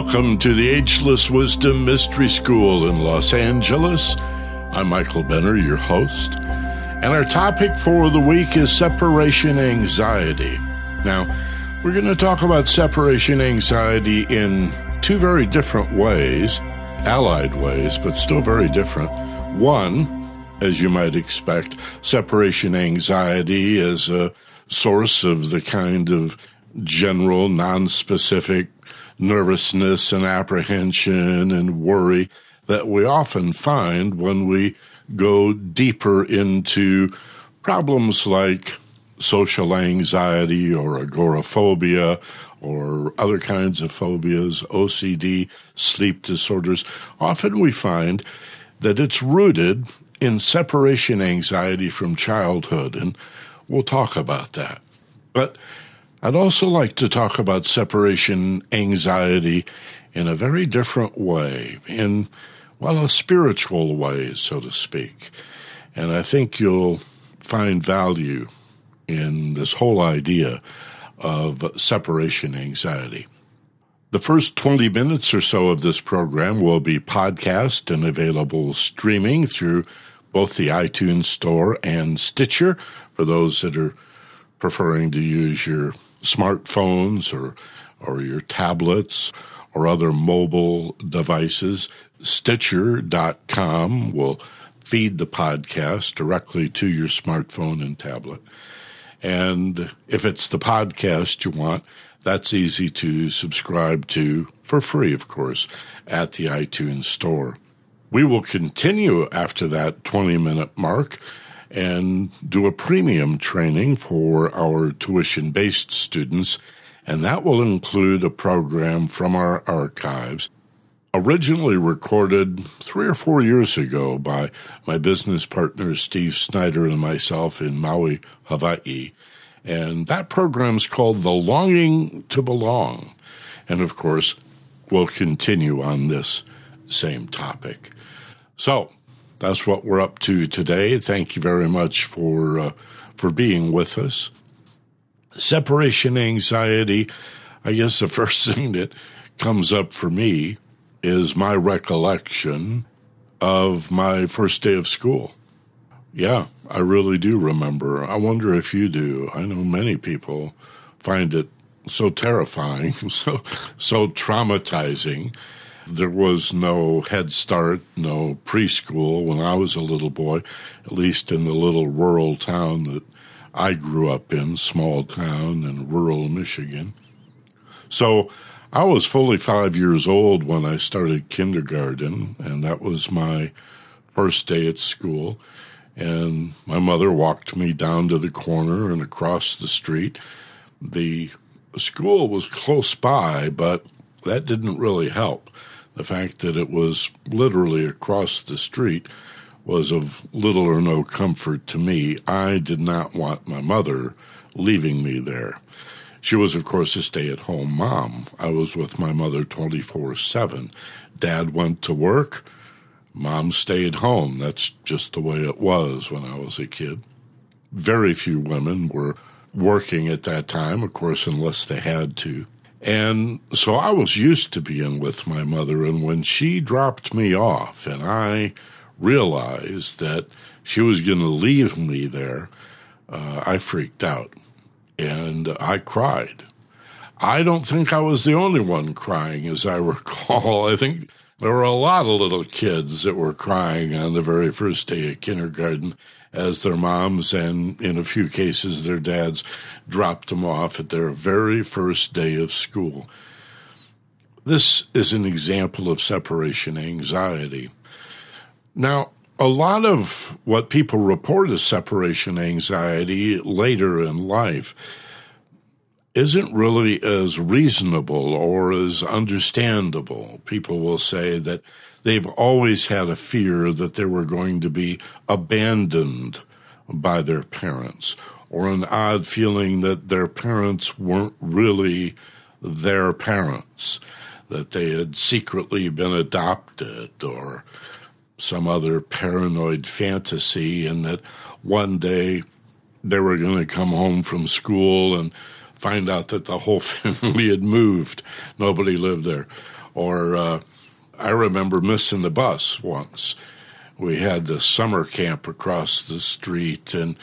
Welcome to the Ageless Wisdom Mystery School in Los Angeles. I'm Michael Benner, your host, and our topic for the week is separation anxiety. Now, we're going to talk about separation anxiety in two very different ways, allied ways, but still very different. One, as you might expect, separation anxiety is a source of the kind of general, non-specific nervousness and apprehension and worry that we often find when we go deeper into problems like social anxiety or agoraphobia or other kinds of phobias, OCD, sleep disorders. Often we find that it's rooted in separation anxiety from childhood, and we'll talk about that. But I'd also like to talk about separation anxiety in a very different way, in, well, a spiritual way, so to speak. And I think you'll find value in this whole idea of separation anxiety. The first 20 minutes or so of this program will be podcast and available streaming through both the iTunes Store and Stitcher for those that are preferring to use your smartphones or or your tablets or other mobile devices. Stitcher.com will feed the podcast directly to your smartphone and tablet. And if it's the podcast you want, that's easy to subscribe to for free, of course, at the iTunes Store. We will continue after that 20 minute mark and do a premium training for our tuition based students, and that will include a program from our archives. Originally recorded three or four years ago by my business partner Steve Snyder and myself in Maui, Hawaii. And that program's called The Longing to Belong. And of course, we'll continue on this same topic. So, that's what we're up to today. Thank you very much for uh, for being with us. Separation anxiety. I guess the first thing that comes up for me is my recollection of my first day of school. Yeah, I really do remember. I wonder if you do. I know many people find it so terrifying, so so traumatizing there was no Head Start, no preschool when I was a little boy, at least in the little rural town that I grew up in, small town in rural Michigan. So I was fully five years old when I started kindergarten, and that was my first day at school. And my mother walked me down to the corner and across the street. The school was close by, but that didn't really help the fact that it was literally across the street was of little or no comfort to me. I did not want my mother leaving me there. She was, of course, a stay at home mom. I was with my mother 24 7. Dad went to work. Mom stayed home. That's just the way it was when I was a kid. Very few women were working at that time, of course, unless they had to. And so I was used to being with my mother. And when she dropped me off and I realized that she was going to leave me there, uh, I freaked out and I cried. I don't think I was the only one crying, as I recall. I think there were a lot of little kids that were crying on the very first day of kindergarten as their moms and, in a few cases, their dads dropped them off at their very first day of school. This is an example of separation anxiety. Now, a lot of what people report as separation anxiety later in life isn't really as reasonable or as understandable. People will say that they've always had a fear that they were going to be abandoned by their parents, or an odd feeling that their parents weren't really their parents, that they had secretly been adopted, or some other paranoid fantasy, and that one day they were going to come home from school and find out that the whole family had moved. Nobody lived there Or uh, I remember missing the bus once. We had the summer camp across the street, and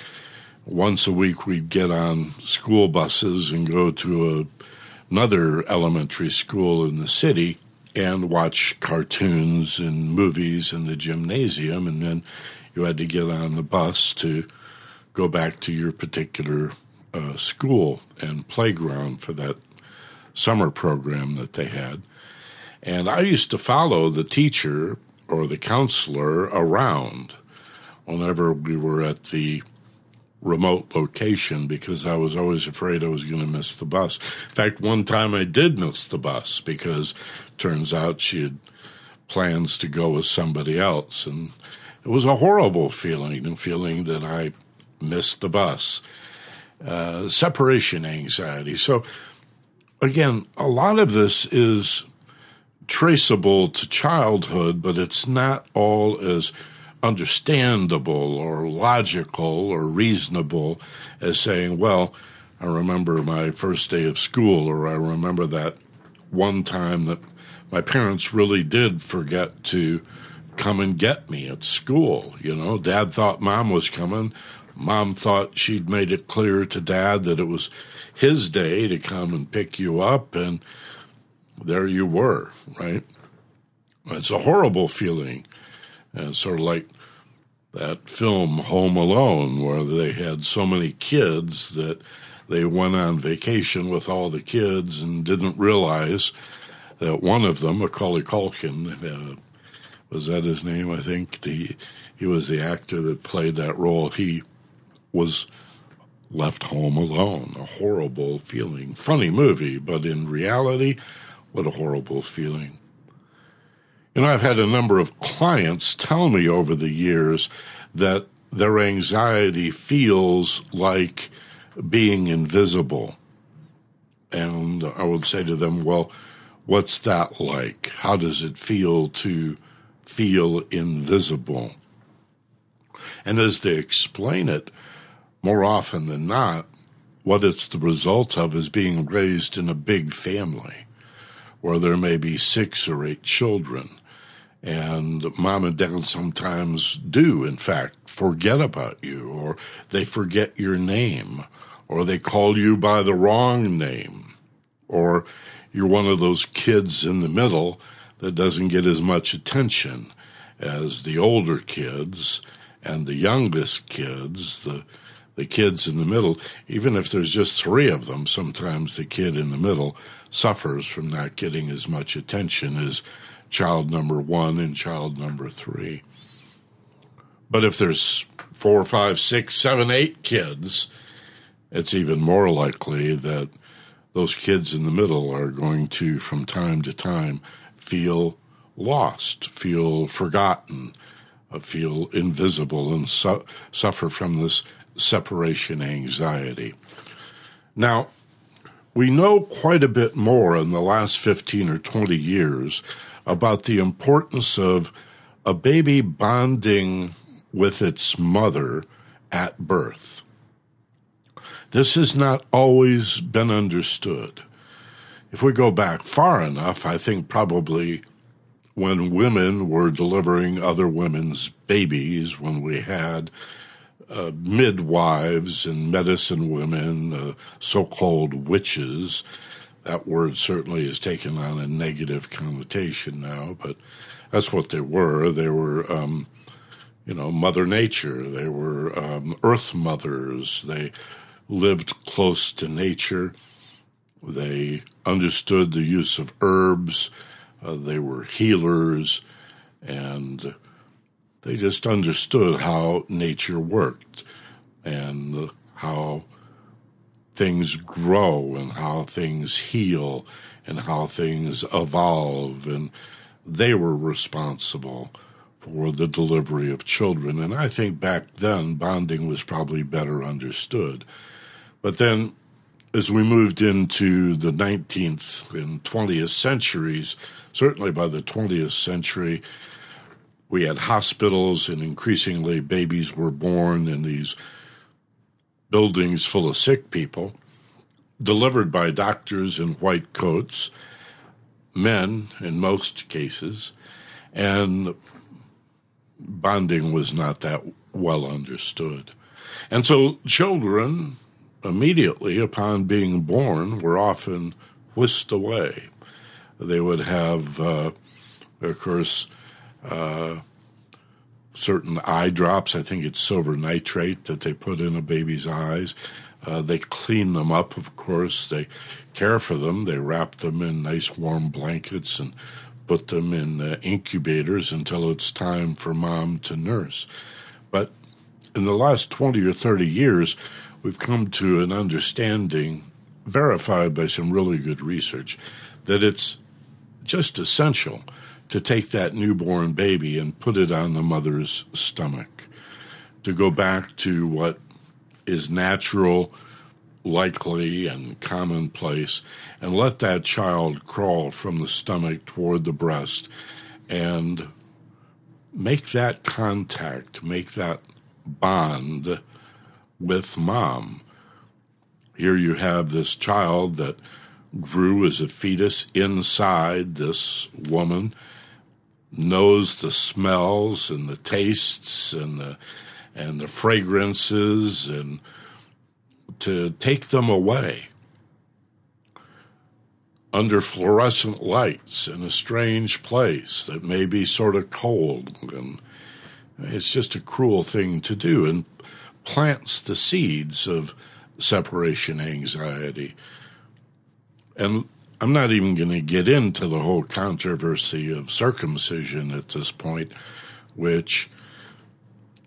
once a week we'd get on school buses and go to a, another elementary school in the city and watch cartoons and movies in the gymnasium, and then you had to get on the bus to go back to your particular uh, school and playground for that summer program that they had. And I used to follow the teacher or the counselor around whenever we were at the remote location because I was always afraid I was going to miss the bus. In fact, one time I did miss the bus because turns out she had plans to go with somebody else and it was a horrible feeling, a feeling that I missed the bus. Uh, separation anxiety. So, again, a lot of this is traceable to childhood, but it's not all as understandable or logical or reasonable as saying, well, I remember my first day of school, or I remember that one time that my parents really did forget to come and get me at school. You know, dad thought mom was coming. Mom thought she'd made it clear to dad that it was his day to come and pick you up, and there you were, right? It's a horrible feeling. And sort of like that film Home Alone, where they had so many kids that they went on vacation with all the kids and didn't realize that one of them, Macaulay Culkin, uh, was that his name? I think the he was the actor that played that role. He was left home alone. A horrible feeling. Funny movie, but in reality, what a horrible feeling. And I've had a number of clients tell me over the years that their anxiety feels like being invisible. And I would say to them, well, what's that like? How does it feel to feel invisible? And as they explain it, more often than not, what it's the result of is being raised in a big family where there may be six or eight children. And mom and dad sometimes do, in fact, forget about you, or they forget your name, or they call you by the wrong name, or you're one of those kids in the middle that doesn't get as much attention as the older kids and the youngest kids, the the kids in the middle, even if there's just three of them, sometimes the kid in the middle suffers from not getting as much attention as child number one and child number three. But if there's four, five, six, seven, eight kids, it's even more likely that those kids in the middle are going to, from time to time, feel lost, feel forgotten, uh, feel invisible, and su- suffer from this separation anxiety. Now, we know quite a bit more in the last 15 or 20 years about the importance of a baby bonding with its mother at birth. This has not always been understood. If we go back far enough, I think probably when women were delivering other women's babies, when we had uh, midwives and medicine women, uh, so called witches. That word certainly has taken on a negative connotation now, but that's what they were. They were, um, you know, Mother Nature. They were um, Earth mothers. They lived close to nature. They understood the use of herbs. Uh, they were healers and they just understood how nature worked and how things grow and how things heal and how things evolve. And they were responsible for the delivery of children. And I think back then, bonding was probably better understood. But then, as we moved into the 19th and 20th centuries, certainly by the 20th century, we had hospitals, and increasingly babies were born in these buildings full of sick people, delivered by doctors in white coats. men in most cases, and bonding was not that well understood. And so children, immediately upon being born, were often whisked away. They would have, uh, of course, uh, certain eye drops. I think it's silver nitrate that they put in a baby's eyes. Uh, they clean them up, of course. They care for them. They wrap them in nice warm blankets and put them in uh, incubators until it's time for mom to nurse. But in the last 20 or 30 years, we've come to an understanding, verified by some really good research, that it's just essential to take that newborn baby and put it on the mother's stomach, to go back to what is natural, likely, and commonplace, and let that child crawl from the stomach toward the breast and make that contact, make that bond with mom. Here you have this child that grew as a fetus inside this woman, knows the smells and the tastes and the and the fragrances and to take them away under fluorescent lights in a strange place that may be sort of cold and it's just a cruel thing to do and plants the seeds of separation anxiety. And I'm not even going to get into the whole controversy of circumcision at this point, which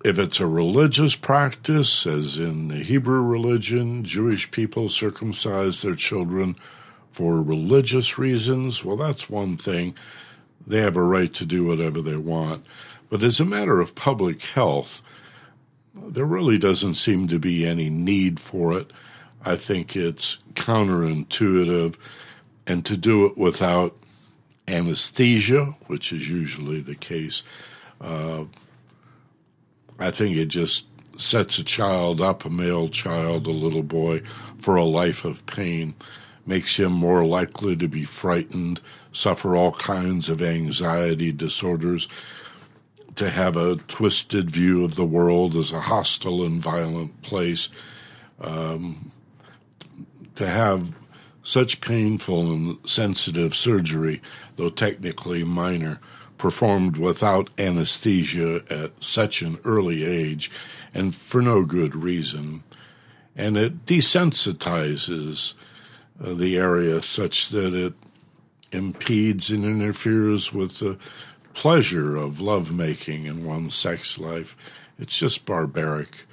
if it's a religious practice, as in the Hebrew religion, Jewish people circumcise their children for religious reasons, well, that's one thing. They have a right to do whatever they want. But as a matter of public health, there really doesn't seem to be any need for it. I think it's counterintuitive, and to do it without anesthesia, which is usually the case, uh, I think it just sets a child up, a male child, a little boy, for a life of pain, makes him more likely to be frightened, suffer all kinds of anxiety disorders, to have a twisted view of the world as a hostile and violent place, um, to have such painful and sensitive surgery, though technically minor, performed without anesthesia at such an early age and for no good reason. And it desensitizes uh, the area such that it impedes and interferes with the pleasure of lovemaking in one's sex life. It's just barbaric.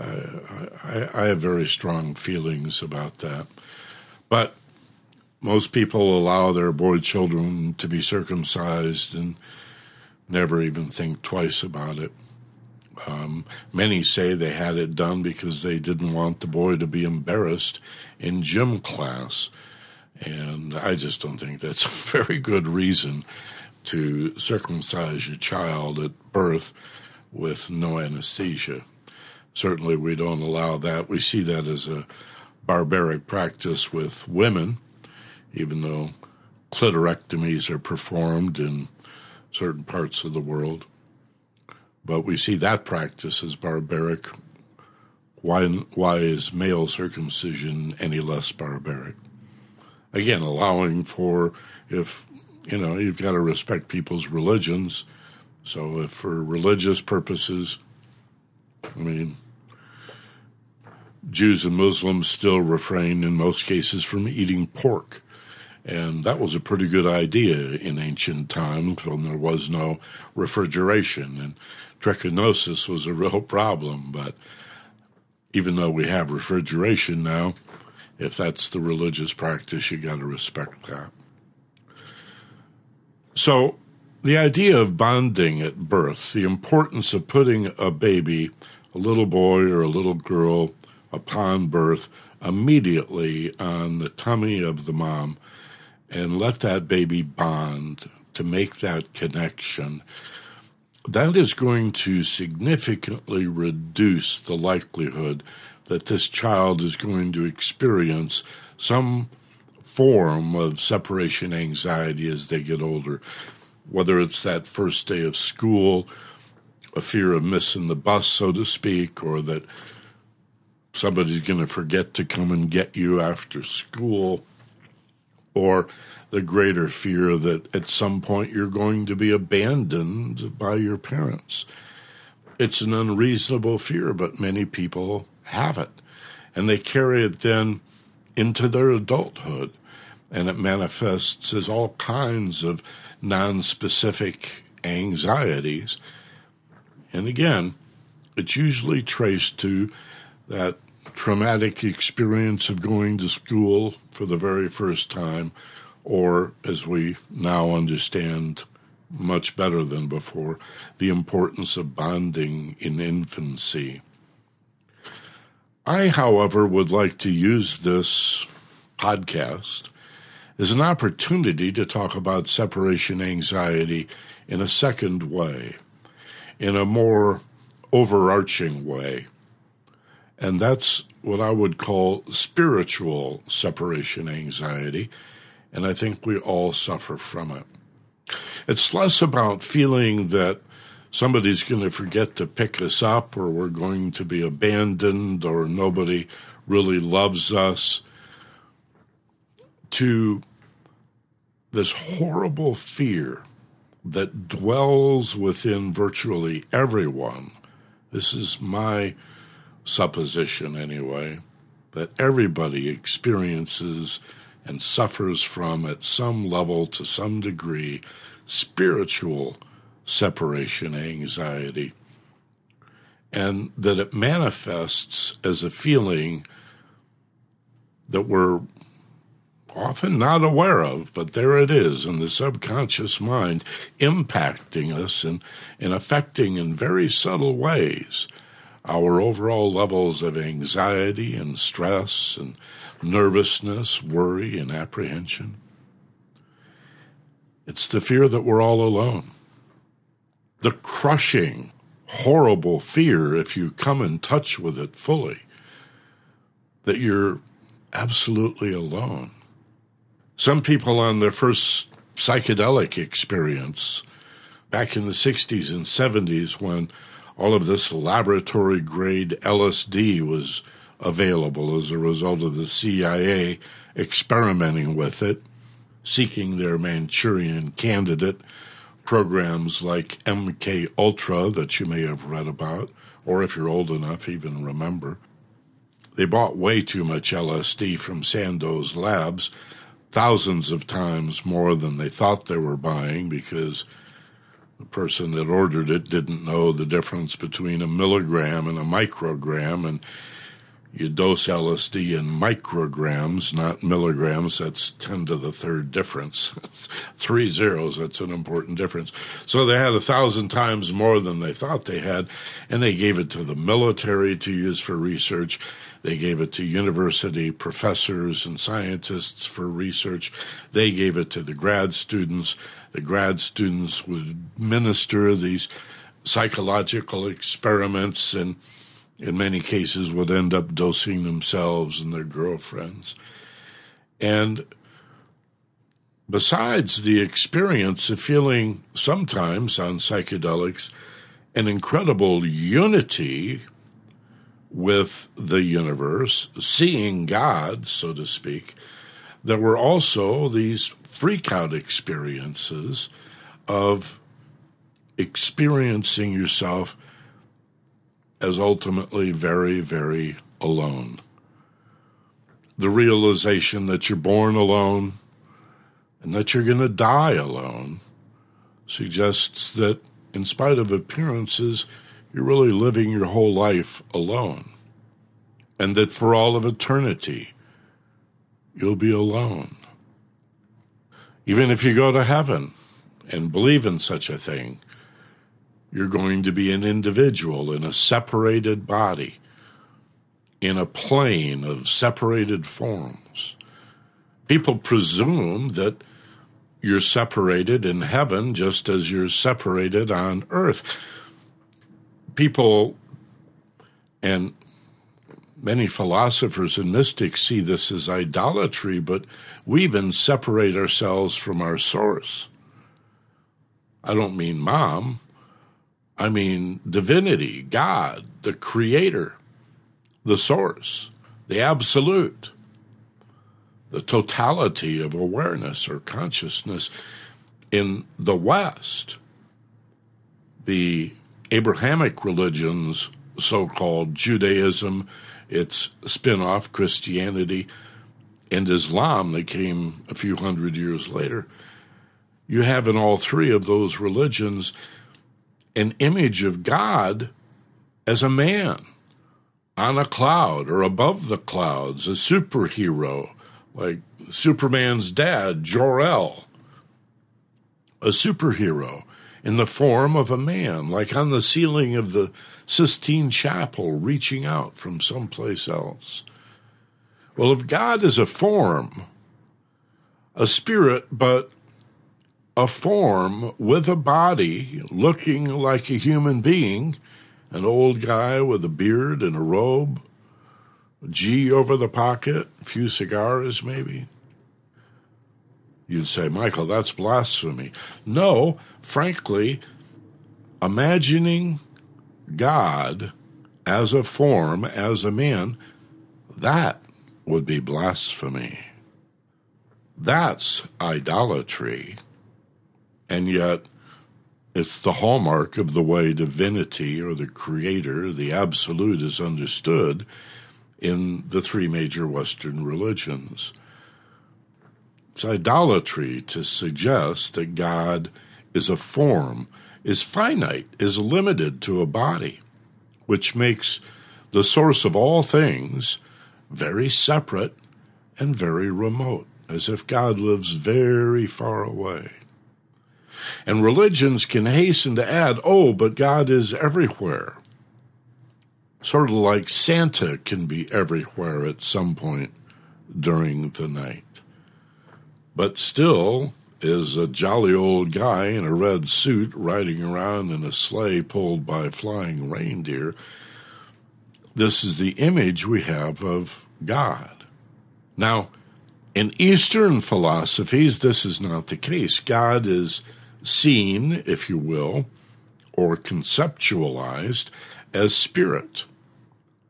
Uh, I, I have very strong feelings about that. But most people allow their boy children to be circumcised and never even think twice about it. Um, many say they had it done because they didn't want the boy to be embarrassed in gym class. And I just don't think that's a very good reason to circumcise your child at birth with no anesthesia. Certainly, we don't allow that. We see that as a barbaric practice with women even though clitorectomies are performed in certain parts of the world. But we see that practice as barbaric. Why, why is male circumcision any less barbaric? Again, allowing for if, you know, you've got to respect people's religions. So if for religious purposes, I mean, Jews and Muslims still refrain in most cases from eating pork. And that was a pretty good idea in ancient times when there was no refrigeration. And trichinosis was a real problem. But even though we have refrigeration now, if that's the religious practice, you got to respect that. So, the idea of bonding at birth, the importance of putting a baby, a little boy or a little girl, upon birth immediately on the tummy of the mom and let that baby bond to make that connection, that is going to significantly reduce the likelihood that this child is going to experience some form of separation anxiety as they get older, whether it's that first day of school, a fear of missing the bus, so to speak, or that somebody's going to forget to come and get you after school, or the greater fear that at some point you're going to be abandoned by your parents. It's an unreasonable fear, but many people have it. And they carry it then into their adulthood. And it manifests as all kinds of non-specific anxieties. And again, it's usually traced to that traumatic experience of going to school for the very first time, or as we now understand much better than before, the importance of bonding in infancy. I, however, would like to use this podcast as an opportunity to talk about separation anxiety in a second way, in a more overarching way. And that's what I would call spiritual separation anxiety. And I think we all suffer from it. It's less about feeling that somebody's going to forget to pick us up or we're going to be abandoned or nobody really loves us to this horrible fear that dwells within virtually everyone. This is my supposition, anyway, that everybody experiences and suffers from at some level to some degree spiritual separation anxiety, and that it manifests as a feeling that we're often not aware of, but there it is in the subconscious mind, impacting us and, and affecting in very subtle ways our overall levels of anxiety and stress and nervousness, worry, and apprehension. It's the fear that we're all alone the crushing, horrible fear, if you come in touch with it fully, that you're absolutely alone. Some people on their first psychedelic experience back in the 60s and 70s when all of this laboratory grade LSD was available as a result of the CIA experimenting with it, seeking their Manchurian candidate programs like MK Ultra that you may have read about, or if you're old enough, even remember. They bought way too much LSD from Sandoz Labs, thousands of times more than they thought they were buying because person that ordered it didn't know the difference between a milligram and a microgram, and you dose LSD in micrograms, not milligrams. That's 10 to the third difference. Three zeros, that's an important difference. So they had a thousand times more than they thought they had, and they gave it to the military to use for research. They gave it to university professors and scientists for research. They gave it to the grad students. The grad students would minister these psychological experiments and in many cases would end up dosing themselves and their girlfriends. And besides the experience of feeling sometimes on psychedelics an incredible unity with the universe, seeing God, so to speak, there were also these freakout experiences of experiencing yourself as ultimately very, very alone. The realization that you're born alone and that you're going to die alone suggests that, in spite of appearances, you're really living your whole life alone. And that for all of eternity, you'll be alone. Even if you go to heaven and believe in such a thing, you're going to be an individual in a separated body, in a plane of separated forms. People presume that you're separated in heaven just as you're separated on earth. People, and Many philosophers and mystics see this as idolatry, but we even separate ourselves from our source. I don't mean mom, I mean divinity, God, the creator, the source, the absolute, the totality of awareness or consciousness in the West. The Abrahamic religions, so called Judaism, its spin off Christianity, and Islam that came a few hundred years later, you have in all three of those religions an image of God as a man on a cloud or above the clouds, a superhero like Superman's dad, Jor-El, a superhero in the form of a man, like on the ceiling of the Sistine Chapel, reaching out from someplace else. Well, if God is a form, a spirit, but a form with a body looking like a human being, an old guy with a beard and a robe, a G over the pocket, a few cigars maybe. You'd say, Michael, that's blasphemy. No, frankly, imagining God as a form, as a man, that would be blasphemy. That's idolatry. And yet, it's the hallmark of the way divinity or the creator, the absolute, is understood in the three major Western religions. It's idolatry to suggest that God is a form, is finite, is limited to a body, which makes the source of all things very separate and very remote, as if God lives very far away. And religions can hasten to add, oh, but God is everywhere. Sort of like Santa can be everywhere at some point during the night. But still is a jolly old guy in a red suit riding around in a sleigh pulled by flying reindeer. This is the image we have of God. Now, in Eastern philosophies, this is not the case. God is seen, if you will, or conceptualized as spirit,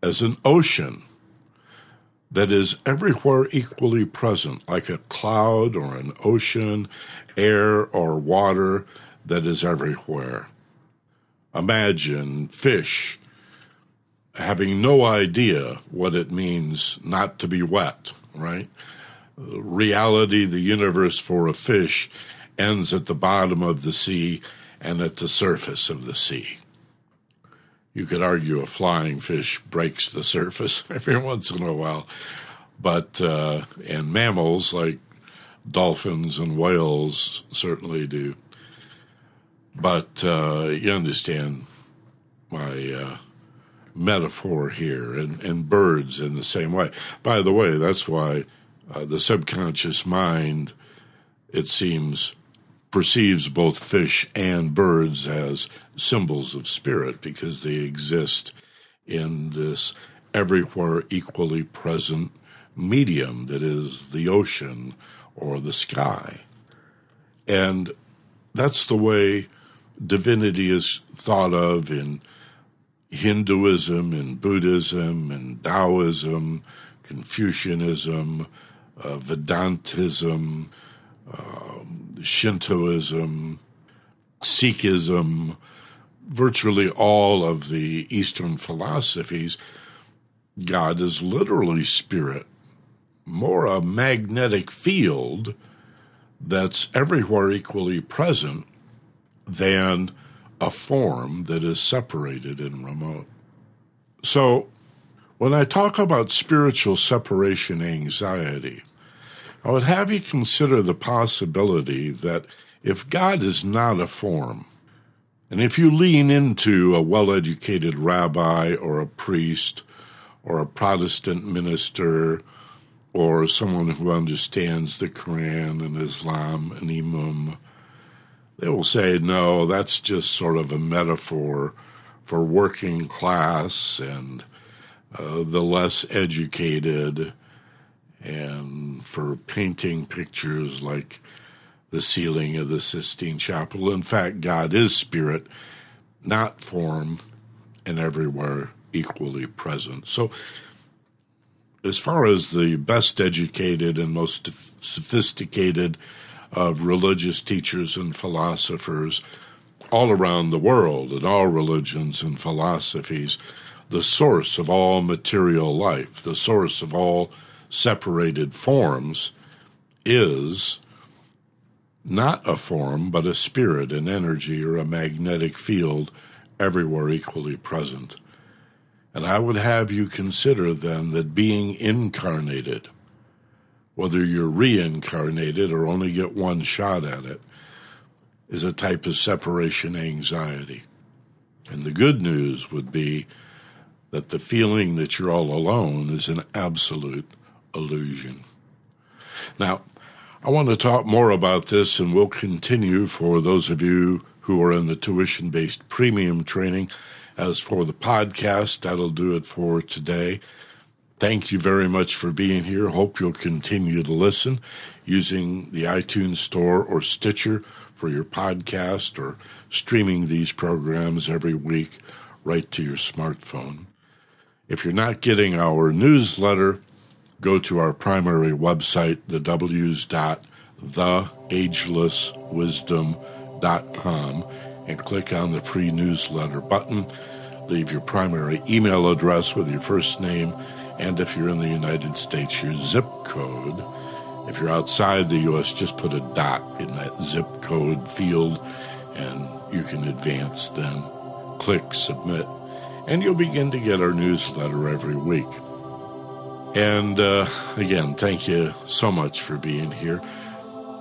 as an ocean that is everywhere equally present, like a cloud or an ocean, air or water that is everywhere. Imagine fish having no idea what it means not to be wet, right? Reality, the universe for a fish ends at the bottom of the sea and at the surface of the sea. You could argue a flying fish breaks the surface every once in a while, but uh, and mammals like dolphins and whales certainly do. But uh, you understand my uh, metaphor here, and, and birds in the same way. By the way, that's why uh, the subconscious mind, it seems, perceives both fish and birds as symbols of spirit because they exist in this everywhere equally present medium that is the ocean or the sky. And that's the way divinity is thought of in Hinduism, in Buddhism, in Taoism, Confucianism, uh, Vedantism, um, Shintoism, Sikhism, virtually all of the Eastern philosophies, God is literally spirit, more a magnetic field that's everywhere equally present than a form that is separated and remote. So, when I talk about spiritual separation anxiety, I would have you consider the possibility that if God is not a form, and if you lean into a well educated rabbi or a priest or a Protestant minister or someone who understands the Quran and Islam, and imam, they will say, no, that's just sort of a metaphor for working class and uh, the less educated, and for painting pictures like the ceiling of the Sistine Chapel. In fact, God is spirit, not form, and everywhere equally present. So, as far as the best educated and most sophisticated of religious teachers and philosophers all around the world in all religions and philosophies, the source of all material life, the source of all separated forms, is not a form, but a spirit, an energy, or a magnetic field everywhere equally present. And I would have you consider then that being incarnated, whether you're reincarnated or only get one shot at it, is a type of separation anxiety. And the good news would be that the feeling that you're all alone is an absolute illusion. Now, I want to talk more about this, and we'll continue for those of you who are in the tuition based premium training. As for the podcast, that'll do it for today. Thank you very much for being here. Hope you'll continue to listen using the iTunes Store or Stitcher for your podcast or streaming these programs every week right to your smartphone. If you're not getting our newsletter, go to our primary website, the W's dot theagelesswisdom.com and click on the free newsletter button. Leave your primary email address with your first name and if you're in the United States, your zip code. If you're outside the U.S., just put a dot in that zip code field and you can advance then. Click submit, and you'll begin to get our newsletter every week. And uh, again, thank you so much for being here.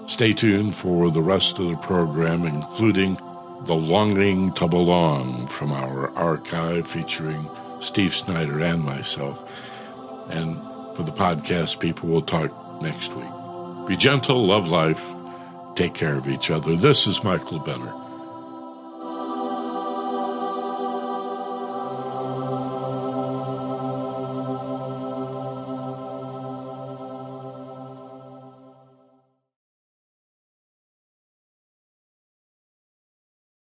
Stay tuned for the rest of the program, including The Longing to Belong from our archive featuring Steve Snyder and myself. And for the podcast people, we'll talk next week. Be gentle, love life, take care of each other. This is Michael Benner.